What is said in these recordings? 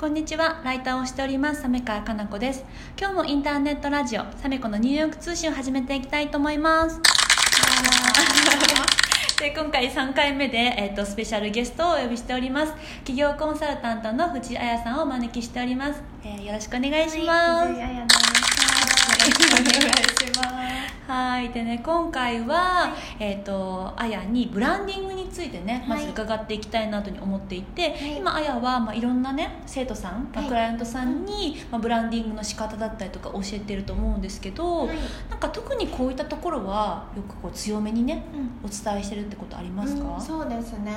こんにちは。ライターをしております。サメ川かな子です。今日もインターネットラジオサメコのニューヨーク通信を始めていきたいと思います。で今回3回目で、えーと、スペシャルゲストをお呼びしております。企業コンサルタントの藤彩さんをお招きしております、えー、よろしくお願いします、はい、藤彩です。お願いしますはい。でね今回は、はい、えっ、ー、とあやにブランディングについてねまず伺っていきたいなと思っていて、はい、今あやは、まあ、いろんなね生徒さん、まあ、クライアントさんに、まあ、ブランディングの仕方だったりとか教えてると思うんですけど、はい、なんか特にこういったところはよくこう強めにね、うん、お伝えしてるってことありますか、うん、そうですね、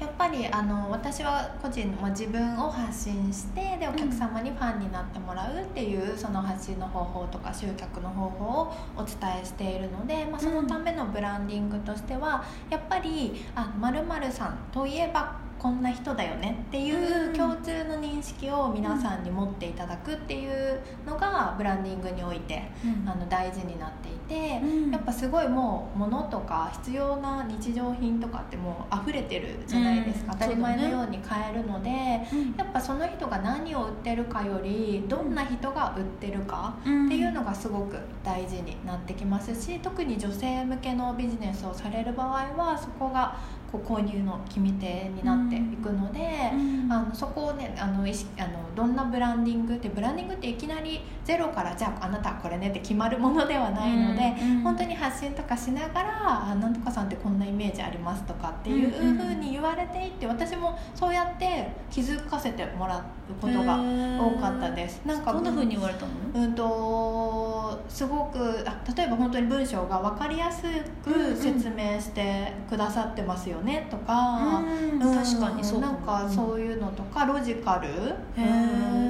うん、ぱりあの私は個人の、まあ、自分を発信してでお客様にファンになってもらうっていう、その発信の方法とか集客の方法をお伝えしているので、まあ、そのためのブランディングとしては、やっぱりあ〇〇さんといえばこんな人だよねっていう共通識を皆さんに持っていただくっていうのがブランディングにおいて、あの大事になっていて、やっぱすごいもう物とか必要な日常品とかってもう溢れてるじゃないですか、当たり前のように買えるので、やっぱその人が何を売ってるかよりどんな人が売ってるかっていうのがすごく大事になってきますし特に女性向けのビジネスをされる場合はそこがこう購入の決め手になっていくので、うん、あのそこをねあの意識あのどんなブランディングってブランディングっていきなりゼロからじゃああなたこれねって決まるものではないので、うん、本当に発信とかしながら「あなんとかさんってこんなイメージあります」とかっていうふうに言われていって私もそうやって気づかせてもらうことが多かったです。なんかどんなふうに言われたの？うんとすごくあ例えば本当に文章が分かりやすく説明してくださってますよよねとか、うん、確かにそう。なんかそういうのとかロジカル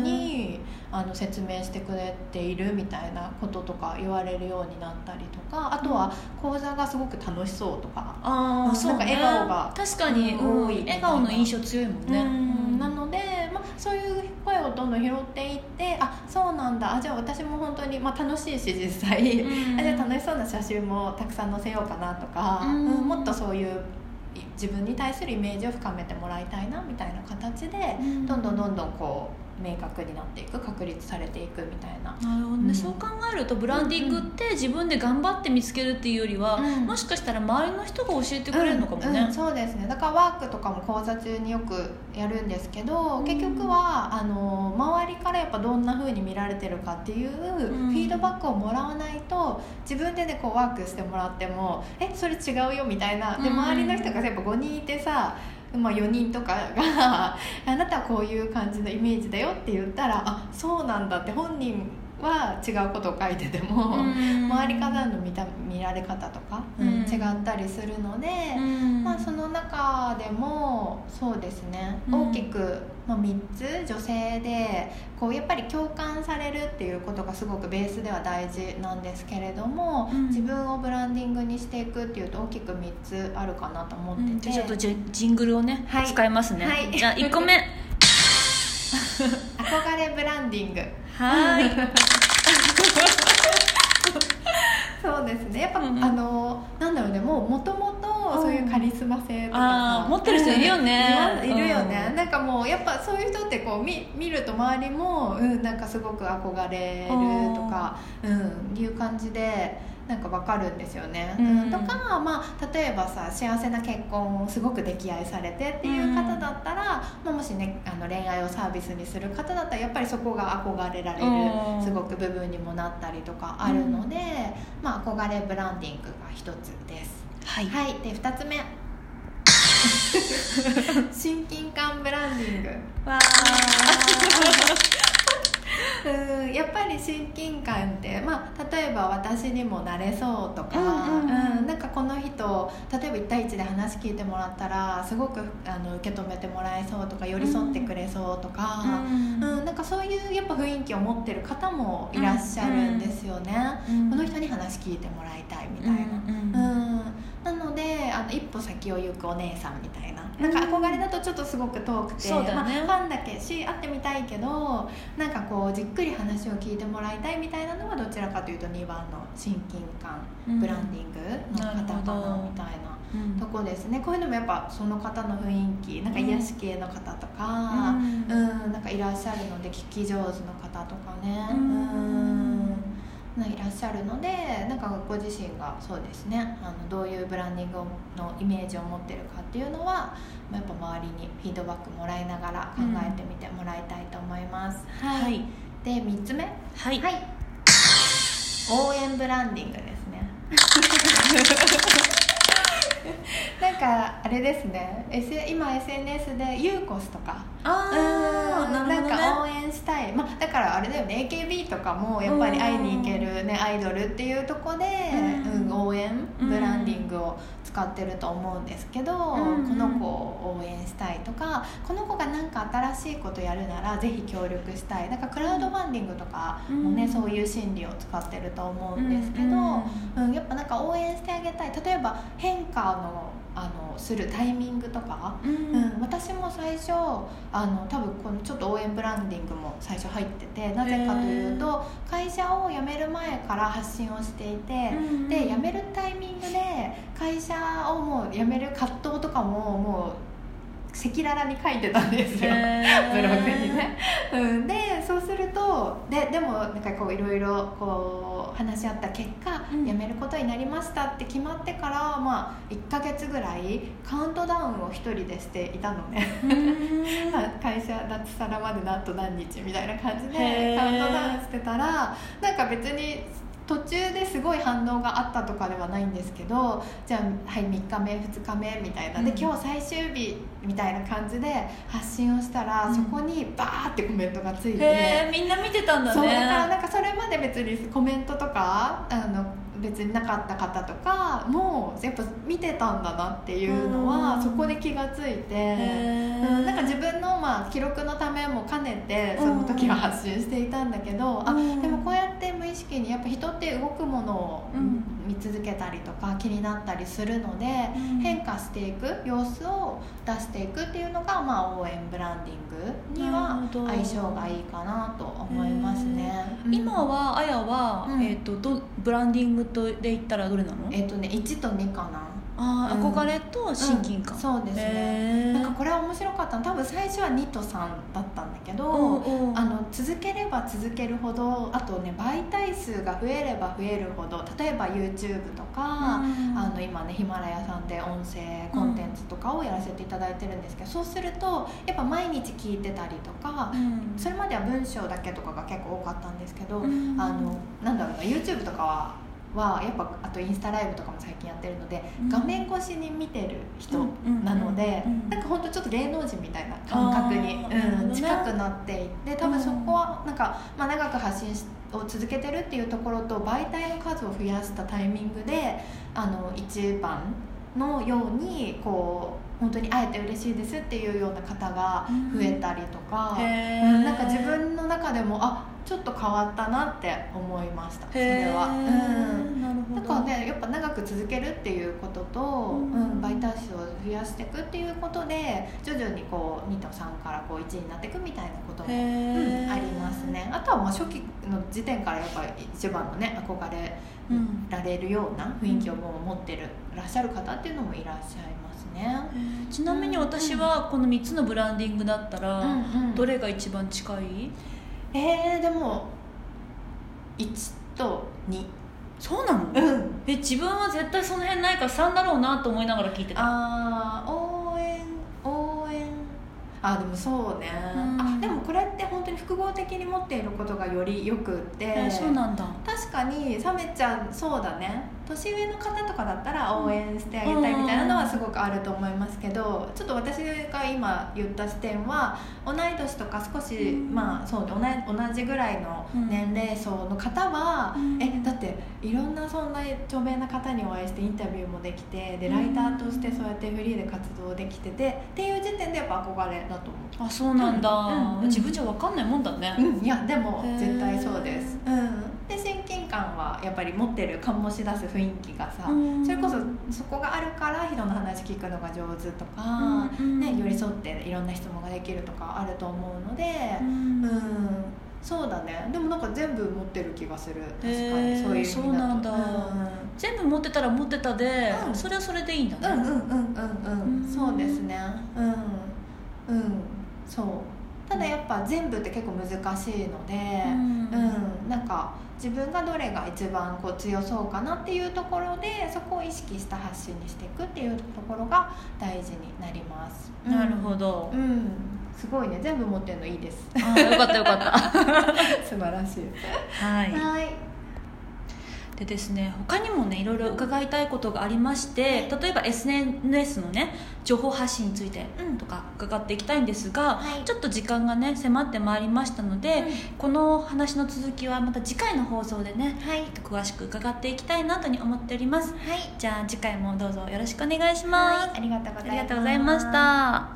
にあの説明してくれているみたいなこととか言われるようになったりとかあとは講座がすごく楽しそうとか、あそう、なんか笑顔が確かに多い笑顔の印象強いもんね、なので、まあ、そういう声をどんどん拾っていってあそうなんだ。あじゃあ私も本当に、まあ、楽しいし実際、あじゃあ楽しそうな写真もたくさん載せようかなとか、うん、もっとそういう自分に対するイメージを深めてもらいたいなみたいな形で、どんどんどんどんこう明確になっていく確立されていくみたいな。なるほどね、うん、そう考えるとブランディングって自分で頑張って見つけるっていうよりは、うん、もしかしたら周りの人が教えてくれるのかもね、うん、そうですね。だからワークとかも講座中によくやるんですけど結局はあの周りからやっぱどんなふうに見られてるかっていうフィードバックをもらわないと自分でねこうワークしてもらっても「えそれ違うよ」みたいな。で周りの人がやっぱ5人いてさまあ、4人とかが あなたはこういう感じのイメージだよって言ったらあそうなんだって本人は違うことを書いてても、周りからの見た見られ方とか、うん、違ったりするので、まあ、その中でもそうですね、大きく、まあ、3つ女性でこうやっぱり共感されるっていうことがすごくベースでは大事なんですけれども、自分をブランディングにしていくっていうと大きく3つあるかなと思ってて、ちょっとジジングルをね、はい、使いますね、はい、じゃあ1個目 憧れブランディング。はい。そうですね。やっぱ、うんうん、あのなんだろうね。もうもともとそういうカリスマ性とか持ってる人いるよね。いるよね、うん、なんかもうやっぱそういう人ってこう見見ると周りも、うん、なんかすごく憧れるとか、うん、いう感じでなんか分かるんですよね、うん、とか、まあ、例えばさ幸せな結婚をすごく溺愛されてっていう方だったら、まあ、もしねあの恋愛をサービスにする方だったらやっぱりそこが憧れられるすごく部分にもなったりとかあるので、まあ、憧れブランディングが一つです。はい、はい、で2つ目。親近感ブランディング。わ うんやっぱり親近感って、まあ、例えば私にもなれそうとか、うんうんうん、なんかこの人例えば1対1で話聞いてもらったらすごくあの受け止めてもらえそうとか寄り添ってくれそうとか、うん、うん、なんかそういうやっぱ雰囲気を持ってる方もいらっしゃるんですよね、うんうん、この人に話聞いてもらいたいみたいな。うんなのであの一歩先を行くお姉さんみたいな。なんか憧れだとちょっとすごく遠くて、ね、まあ、ファンだけし会ってみたいけどなんかこうじっくり話を聞いてもらいたいみたいなのはどちらかというと2番の親近感、ブランディングの方かなみたいな。とこですね、こういうのもやっぱその方の雰囲気なんか癒し系の方とか、うん、うん、なんかかいらっしゃるので聞き上手の方とかね。うんうんいらっしゃるのでなんかご自身がそうですねあのどういうブランディングのイメージを持ってるかっていうのはまあやっぱ周りにフィードバックもらいながら考えてみてもらいたいと思います、はい。で3つ目。はい、はい。応援ブランディングですね。なんかあれですね、S、今 SNS でユーコスとか。あなんか応援したい、まあ、だからあれだよね。AKB とかもやっぱり会いに行ける、ね、アイドルっていうとこで、うんうん。応援うんブランディングを使ってると思うんですけど、うんこの子を応援したいとかこの子が何か新しいことやるならぜひ協力したい。だからクラウドファンディングとかもね、うん。そういう心理を使ってると思うんですけど、うん。うん、やっぱなんか応援してあげたい。例えば変化のあのするタイミングとか、うん。うん、私も最初あの多分このちょっと応援ブランディングも最初入っててなぜかというと会社を辞める前から発信をしていて、うん。で辞めるタイミングで会社をもう辞める葛藤とかももう赤裸々に書いてたんですよ。ブログにね、うん、でそうするとででもなんかこういろいろこう話し合った結果、うん。辞めることになりましたって決まってから、まあ、1ヶ月ぐらいカウントダウンを一人でしていたのね。うん。会社脱サラまであと何日みたいな感じでカウントダウンしてたらなんか別に途中ですごい反応があったとかではないんですけどじゃあはい3日目2日目みたいな。でうん。今日最終日みたいな感じで発信をしたら、うん。そこにバーってコメントがついて。みんな見てたんだね。そうだからなんかそれまで別にコメントとかあの別になかった方とかもやっぱ見てたんだなっていうのうん。はそこで気がついて、うん、なんか自分のまあ記録のためも兼ねてその時は発信していたんだけど、あうん。でもこうやって動くものをうん見続けたりとか気になったりするので、うん。変化していく様子を出していくっていうのが、まあ、応援ブランディングには相性がいいかなと思いますね。うん。今はあやは、うん。えー、とどブランディングとで言ったらどれなの？えっ、とね1と2かな。あーうん。憧れと親近感、うん。そうですね。なんかこれは面白かったの。多分最初は2と3だったんだけど、うんうん。あの続ければ続けるほどあとね媒体数が増えれば増えるほど例えば YouTube とか、うん。あの今ねヒマラヤさんで音声コンテンツとかをやらせていただいてるんですけど、そうするとやっぱ毎日聞いてたりとか、うん。それまでは文章だけとかが結構多かったんですけど、うん。あのなんだろうな YouTube とかははやっぱあとインスタライブとかも最近やってるので、うん。画面越しに見てる人なので、うんうんうんなんか本当ちょっと芸能人みたいな感覚に、うん、近くなっていって多分そこはなんか、まあ、長く発信しを続けてるっていうところと媒体の数を増やしたタイミングであの一番のようにこう本当に会えて嬉しいですっていうような方が増えたりとか、うんなんか自分の中でもあちょっと変わったなって思いました。それは。へうん。ーなるほど。だからねやっぱ長く続けるっていうことと、うんうん媒体数を増やしていくっていうことで徐々にこう2と3からこう1になっていくみたいなことも、うんありますね。あとはもう初期の時点からやっぱり一番のね憧れうんられるような雰囲気をもう持ってるらっしゃる方っていうのもいらっしゃいますね。ちなみに私はこの3つのブランディングだったら、どれが一番近い？えー、でも1と2そうなの、うん。え自分は絶対その辺ないから3だろうなと思いながら聞いてた。あー応援応援。あでもそうね、うん。あでもこれって本当に複合的に持っていることがよりよくって、えそうなんだ。確かにサメちゃんそうだね。年上の方とかだったら応援してあげたいみたいなのはすごくあると思いますけどちょっと私が今言った視点は同い年とか少し、うん。まあそう同じぐらいの年齢層の方は、うん。えだっていろんなそんな著名な方にお会いしてインタビューもできてでライターとしてそうやってフリーで活動できててっていう時点でやっぱ憧れだと思う。あそうなんだ、うん。うん。自分じゃ分かんないもんだね、うん、いやでも絶対そうです、うん、ではやっぱり持ってる醸し出す雰囲気がさ、うん。それこそそこがあるから人の話聞くのが上手とか、うんね、寄り添っていろんな質問ができるとかあると思うのでうん。うん、そうだね。でもなんか全部持ってる気がする。確かにそういう意味だと。そうなんだ。全部持ってたら持ってたで、うん。それはそれでいいんだね、うんうんうんうんうんうんうん。そうですね。うん。うん。そうただやっぱ全部って結構難しいので、ううんんなんか自分がどれが一番こう強そうかなっていうところでそこを意識した発信にしていくっていうところが大事になります。なるほどう、ん、すごいね全部持ってるのいいです。あよかったよかった 素晴らしい。はいはい。でですね他にもねいろいろ伺いたいことがありまして例えば SNS のね情報発信についてうんとか伺っていきたいんですが、はいちょっと時間がね迫ってまいりましたので、うんこの話の続きはまた次回の放送でねはい。詳しく伺っていきたいなとに思っておりますはい。じゃあ次回もどうぞよろしくお願いします、はい、ありがとうございます。ありがとうございました